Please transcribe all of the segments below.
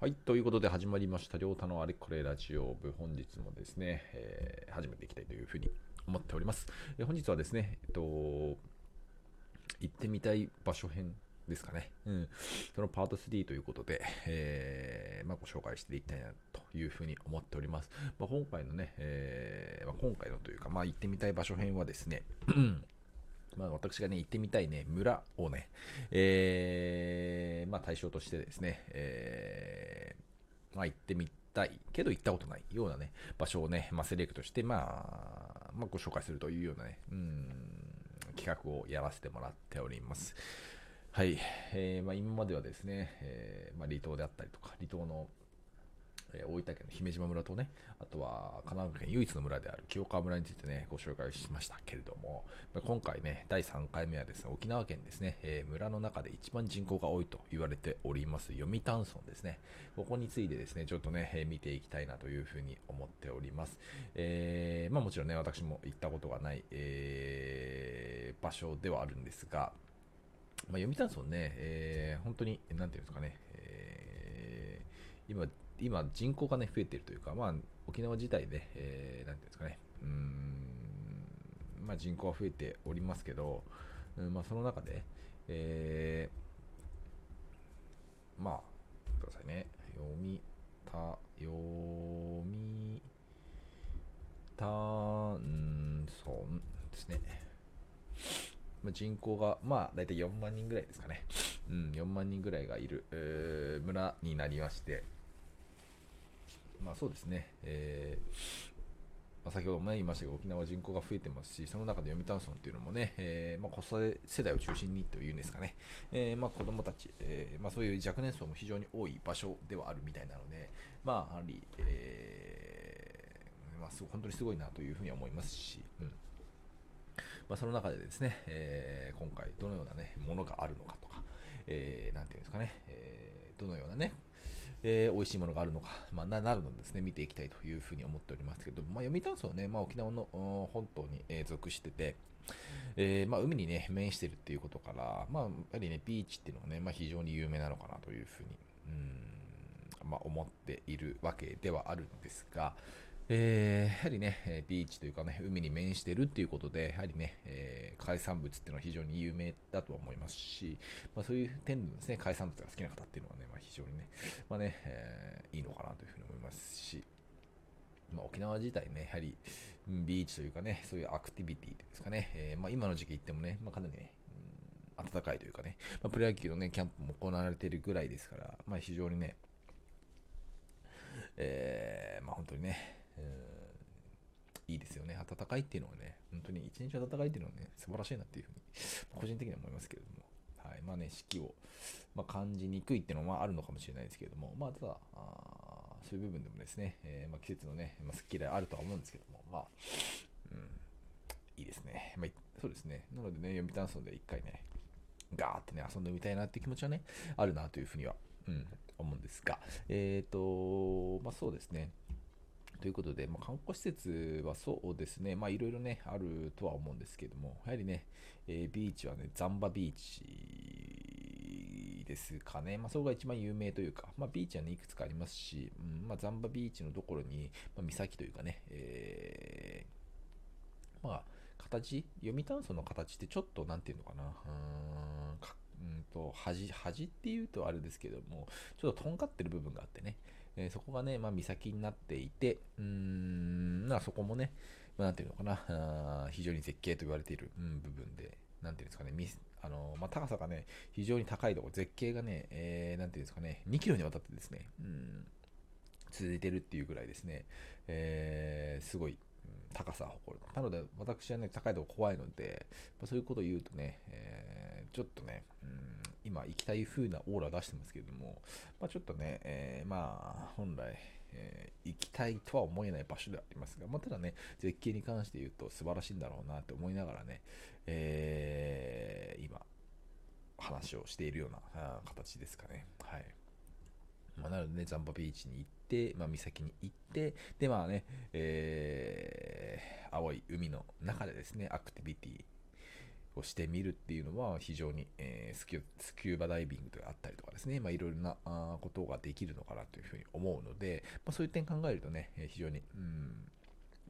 はい、ということで始まりました、りょうたのあれこれラジオ部、本日もですね、えー、始めていきたいというふうに思っております。え、本日はですね、えっと、行ってみたい場所編ですかね。うん。そのパート3ということで、えー、まあ、ご紹介していきたいなというふうに思っております。まあ、今回のね、えー、まあ、今回のというか、まあ、行ってみたい場所編はですね、まあ、私がね、行ってみたいね、村をね、えー、まあ、対象としてですね、えー、まあ、行ってみたいけど行ったことないようなね、場所をね、まあ、セレクトして、まあ、まあ、ご紹介するというようなね、うん、企画をやらせてもらっております。はい。えー、まあ、今まではですね、えー、まあ、離島であったりとか、離島のえ大分県の姫島村とね、あとは神奈川県唯一の村である清川村についてね、ご紹介しましたけれども、今回ね、第3回目はですね、沖縄県ですね、えー、村の中で一番人口が多いと言われております、読谷村ですね。ここについてですね、ちょっとね、えー、見ていきたいなというふうに思っております。えー、まあもちろんね、私も行ったことがない、えー、場所ではあるんですが、まあ、読谷村ね、えー、本当に、なんていうんですかね、えー、今、今人口がね、増えているというか、まあ、沖縄自体で、えー、なんていうんですかね、うん、まあ人口は増えておりますけど、うん、まあその中で、えー、まあ、くださいね、読みた、読みたんそんですね。まあ、人口が、まあ、大体4万人ぐらいですかね。うん、4万人ぐらいがいる、えー、村になりまして、まあそうですね、えーまあ、先ほども、ね、言いましたが沖縄人口が増えてますし、その中で読谷村っていうのもね、えーまあ、子育て世代を中心にというんですかね、えーまあ、子供たち、えーまあ、そういう若年層も非常に多い場所ではあるみたいなので、まあ、やはり、えーまあ、す本当にすごいなというふうに思いますし、うん。まあ、その中でですね、えー、今回どのような、ね、ものがあるのかとか、えー、なんていうんですかね、えー、どのようなね、えー、美味しいものがあるのか、まあ、なるのですね、見ていきたいというふうに思っておりますけど、まあ、読谷村はね、まあ、沖縄の本島に、え、属してて、えー、まあ、海にね、面してるっていうことから、まあ、やはりね、ビーチっていうのはね、まあ、非常に有名なのかなというふうに、うん、まあ、思っているわけではあるんですが、えー、やはりね、ビーチというかね、海に面してるっていうことで、やはりね、えー、海産物っていうのは非常に有名だとは思いますし、まあ、そういう点でですね、海産物が好きな方っていうのはね、まあ、非常にね、まあね、えー、いいのかなというふうに思いますし、まあ、沖縄自体ね、やはりビーチというかね、そういうアクティビティですかね、えー、まあ、今の時期行ってもね、まあ、かなりね、うん暖かいというかね、まあ、プロ野球のね、キャンプも行われているぐらいですから、まあ、非常にね、えー、まあ、本当にね、いいですよね。暖かいっていうのはね、本当に一日暖かいっていうのはね、素晴らしいなっていうふうに、個人的には思いますけれども、はい。まあね、四季を、まあ、感じにくいっていうのはあるのかもしれないですけれども、まあ、ただ、あそういう部分でもですね、えー、まあ、季節のね、まあ、好き嫌いあるとは思うんですけども、まあ、うん、いいですね。まあ、そうですね。なのでね、読谷村で一回ね、ガーってね、遊んでみたいなって気持ちはね、あるなというふうには、うん、思うんですが、えっ、ー、と、まあそうですね。ということで、まあ、観光施設はそうですね、まあいろいろね、あるとは思うんですけども、やはりね、えー、ビーチはね、ザンバビーチですかね。まあそこが一番有名というか、まあビーチはね、いくつかありますし、うん、まあザンバビーチのところに、まあ、岬というかね、えー、まあ形、読谷村の形ってちょっとなんていうのかな、うんかうんと端端っていうとあれですけども、ちょっととんがってる部分があってね、えー、そこがね、まあ、岬になっていて、うーん、まあ、そこもね、まあ、なんていうのかな、非常に絶景と言われている、うん、部分で、なんていうんですかね、あのまあ、高さがね、非常に高いところ、絶景がね、えー、なんていうんですかね、2キロにわたってですね、うん、続いてるっていうぐらいですね、えー、すごい、高さを誇る。なので、私はね、高いとこ怖いので、ま、そういうことを言うとね、えー、ちょっとね、うん、今行きたい風なオーラ出してますけれども、まあ、ちょっとね、えー、まあ、本来、えー、行きたいとは思えない場所ではありますが、まあ、ただね、絶景に関して言うと素晴らしいんだろうなって思いながらね、えー、今、話をしているような形ですかね。はい。まあ、なのでね、ザンバビーチに行って、まあ、岬に行って、で、まあね、えー、青い海の中でですね、アクティビティをしてみるっていうのは非常に、えー、スキューバダイビングであったりとかですね、まあ、いろいろなことができるのかなというふうに思うので、まあ、そういう点考えるとね、非常に、うん、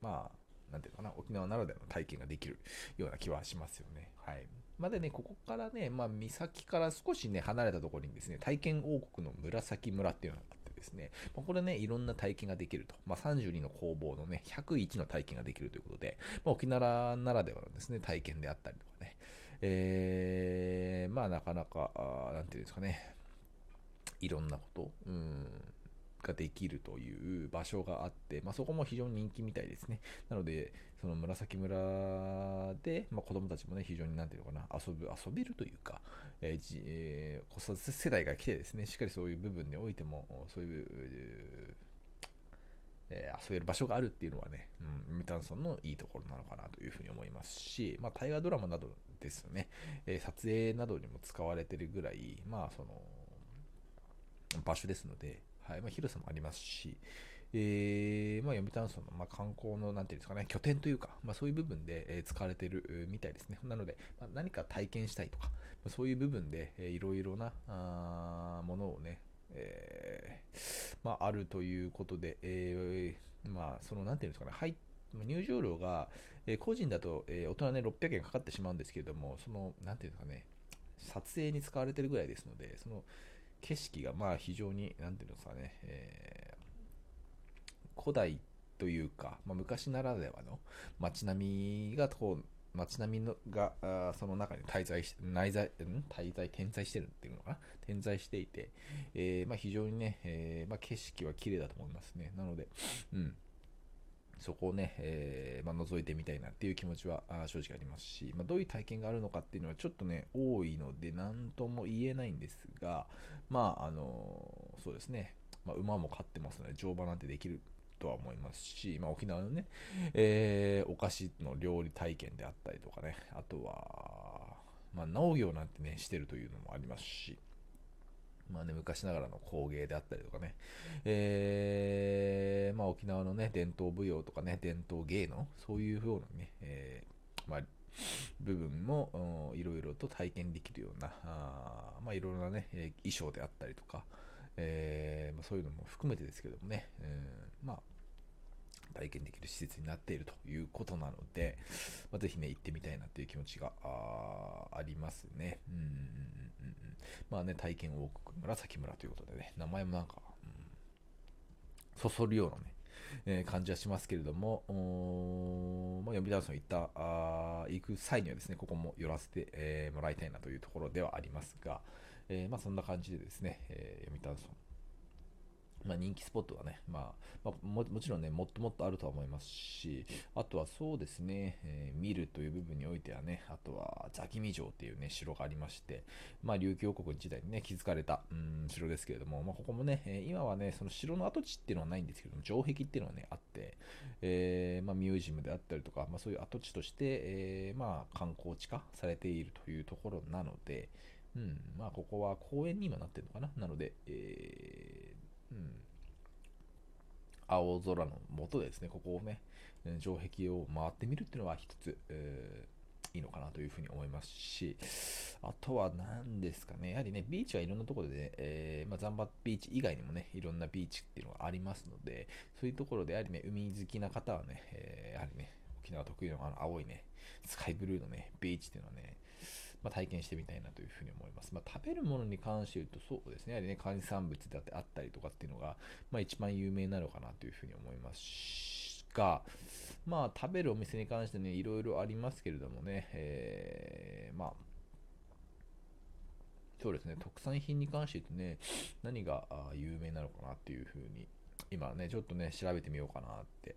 まあ、なんていうかな、沖縄ならではの体験ができるような気はしますよね。はい。まだね、ここからね、まあ、岬から少しね、離れたところにですね、体験王国の紫村っていうのがあですね、まあ、これね、いろんな体験ができると。まあ、32の工房のね、101の体験ができるということで、まあ、沖縄ならではのですね、体験であったりとかね、えー、まあ、なかなか、なんていうんですかね、いろんなこと、うん、ができるという場所があって、まあ、そこも非常に人気みたいですね。なので、その紫村で、まあ、子供たちもね、非常になんていうのかな、遊ぶ、遊べるというか、えーえー、子育て世代が来てですね、しっかりそういう部分においても、そういう、えー、遊べる場所があるっていうのはね、うん、ミタンソンのいいところなのかなというふうに思いますし、まあ、大河ドラマなどですね、えー、撮影などにも使われてるぐらい、まあ、その、場所ですので、はいまあ、広さもありますし、えー、まあ、読谷村の、まあ、観光の、なんていうんですかね、拠点というか、まあ、そういう部分で、えー、使われているみたいですね。なので、まあ、何か体験したいとか、まあ、そういう部分で、えー、いろいろなあものをね、えー、まあ、あるということで、えー、まあ、その、なんていうんですかね、入入場料が、えー、個人だと、えー、大人ね、600円かかってしまうんですけれども、その、なんていうんですかね、撮影に使われてるぐらいですので、その、景色がまあ非常に、何て言うんですかね、えー、古代というか、まあ、昔ならではの街並みがこう、街並みのがあその中に滞在し内在、ん？滞在、点在してるっていうのかな？点在していて、えー、まあ、非常にね、えー、まあ、景色は綺麗だと思いますね。なので、うん。そこをね、えー、まあ、覗いてみたいなっていう気持ちは正直ありますし、まあ、どういう体験があるのかっていうのはちょっとね、多いので、何とも言えないんですが、まあ、あの、そうですね、まあ、馬も飼ってますので、乗馬なんてできるとは思いますし、まあ、沖縄のね、えー、お菓子の料理体験であったりとかね、あとは、まあ、農業なんてね、してるというのもありますし、まあね、昔ながらの工芸であったりとかね、えー、まあ沖縄のね、伝統舞踊とかね、伝統芸能、そういうようなね、えー、まあ、部分もいろいろと体験できるような、あまあいろいろなね、衣装であったりとか、えー、まあ、そういうのも含めてですけどもね、えー、まあ、体験できる施設になっているということなので、まあ、ぜひね、行ってみたいなっていう気持ちがありますね。うんうんうんうん。まあね、体験王国紫村ということでね、名前もなんか、うん、そそるようなね、えー、感じはしますけれども、まあ、読谷村行ったあ行く際にはですね、ここも寄らせて、えー、もらいたいなというところではありますが、えー、まあ、そんな感じでですね、え読谷村まあ、人気スポットはね、まあ、まあ、もちろんね、もっともっとあるとは思いますし、あとはそうですね、えー、見るという部分においてはね、あとはザキミ城っていうね、城がありまして、まあ、琉球王国時代にね、築かれた、うん、城ですけれども、まあ、ここもね、え、今はね、その城の跡地っていうのはないんですけども、城壁っていうのはね、あって、えー、まあ、ミュージアムであったりとか、まあ、そういう跡地として、えー、まあ、観光地化されているというところなので、うん、まあ、ここは公園に今なってるのかな。なので、えーうん、青空の下ですね、ここをね、城壁を回ってみるっていうのは一つ、えー、いいのかなというふうに思いますし、あとは何ですかね、やはりね、ビーチはいろんなところで、えー、まあ、ザンバビーチ以外にもね、いろんなビーチっていうのがありますので、そういうところでやはりね、海好きな方はね、えー、やはりね、沖縄特有のあの青いね、スカイブルーのね、ビーチっていうのはね、まあ、体験してみたいなというふうに思います。まあ、食べるものに関して言うと、そうですね、やはりね、海産物だってあったりとかっていうのが、まあ、一番有名なのかなというふうに思いますが、まあ、食べるお店に関してね、いろいろありますけれどもね、えー、まあ、そうですね、特産品に関して言うとね、何が有名なのかなっていうふうに、今ね、ちょっとね、調べてみようかなって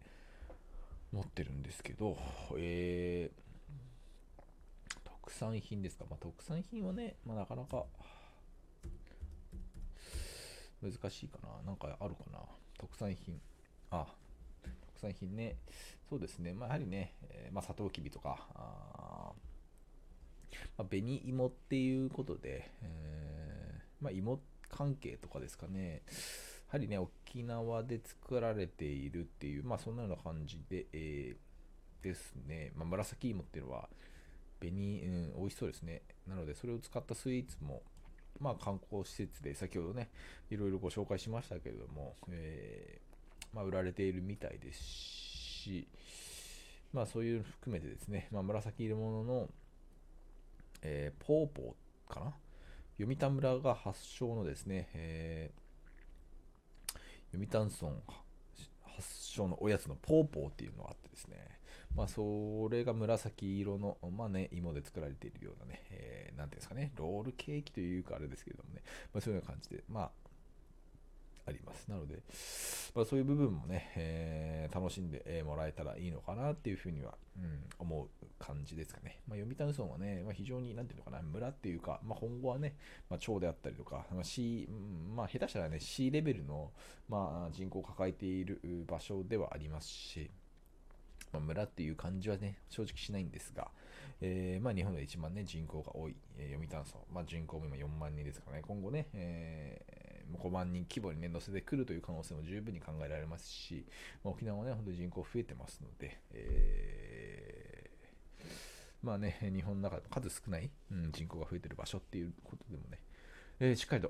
思ってるんですけど、えー、特産品ですか？まあ、特産品はね、まあ、なかなか難しいかな。なんかあるかな？特産品。あ、特産品ね。そうですね。まあ、やはりね、えー、まあ、サトウキビとか、あまあ、紅芋っていうことで、えー、まあ、芋関係とかですかね。やはりね、沖縄で作られているっていう、まあ、そんなような感じで、えー、ですね。まあ、紫芋っていうのは、紅、うん、美味しそうですね。なので、それを使ったスイーツも、まあ、観光施設で先ほどね、いろいろご紹介しましたけれども、えー、まあ、売られているみたいですし、まあ、そういうの含めてですね、まあ、紫色物の、えー、ポーポーかな？読谷村が発祥のですね、えー、読谷村発祥のおやつのポーポーっていうのがあってですね、まあ、それが紫色の、まあね、芋で作られているようなね、えー、なんていうんですかね、ロールケーキというかあれですけどもね、まあ、そういうような感じで、まあ、あります。なので、まあ、そういう部分もね、えー、楽しんでもらえたらいいのかなっていうふうには、うん、思う感じですかね。まあ、読谷村はね、まあ、非常に、なんていうのかな、村っていうか、まあ、本語はね、まあ、町であったりとか、まあ C まあ、下手したらね、C レベルの、まあ、人口を抱えている場所ではありますし、まあ、村っていう感じはね、正直しないんですが、えー、まあ、日本で一番ね、人口が多い、えー、読谷村、まあ、人口も今4万人ですからね、今後ね、えー5万人規模にね、乗せてくるという可能性も十分に考えられますし、まあ、沖縄はね、本当に人口増えてますので、えー、まあね、日本の中でも数少ない、うん、人口が増えてる場所っていうことでもね、えー、しっかりと、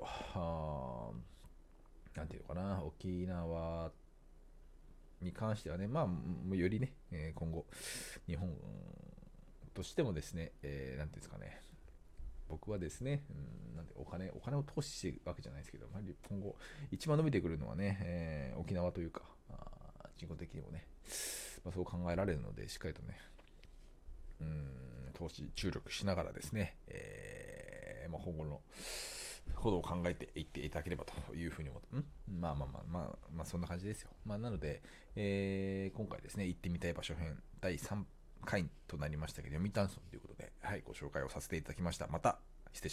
なんていうのかな、沖縄に関してはね、まあ、よりね、え、今後、日本としてもですね、えー、なんていうんですかね、僕はですね、うん、なんでお金、お金を投資してるわけじゃないですけど、ま今後、一番伸びてくるのはね、えー、沖縄というか、人口的にもね、まあ、そう考えられるので、しっかりとね、うん、投資注力しながらですね、えー、まあ、今後のことを考えていっていただければというふうに思って、ん？まあまあまあまあ、まあそんな感じですよ。まあなので、えー、今回ですね、行ってみたい場所編第3回となりましたけど、読谷村ということで、はい、ご紹介をさせていただきました。また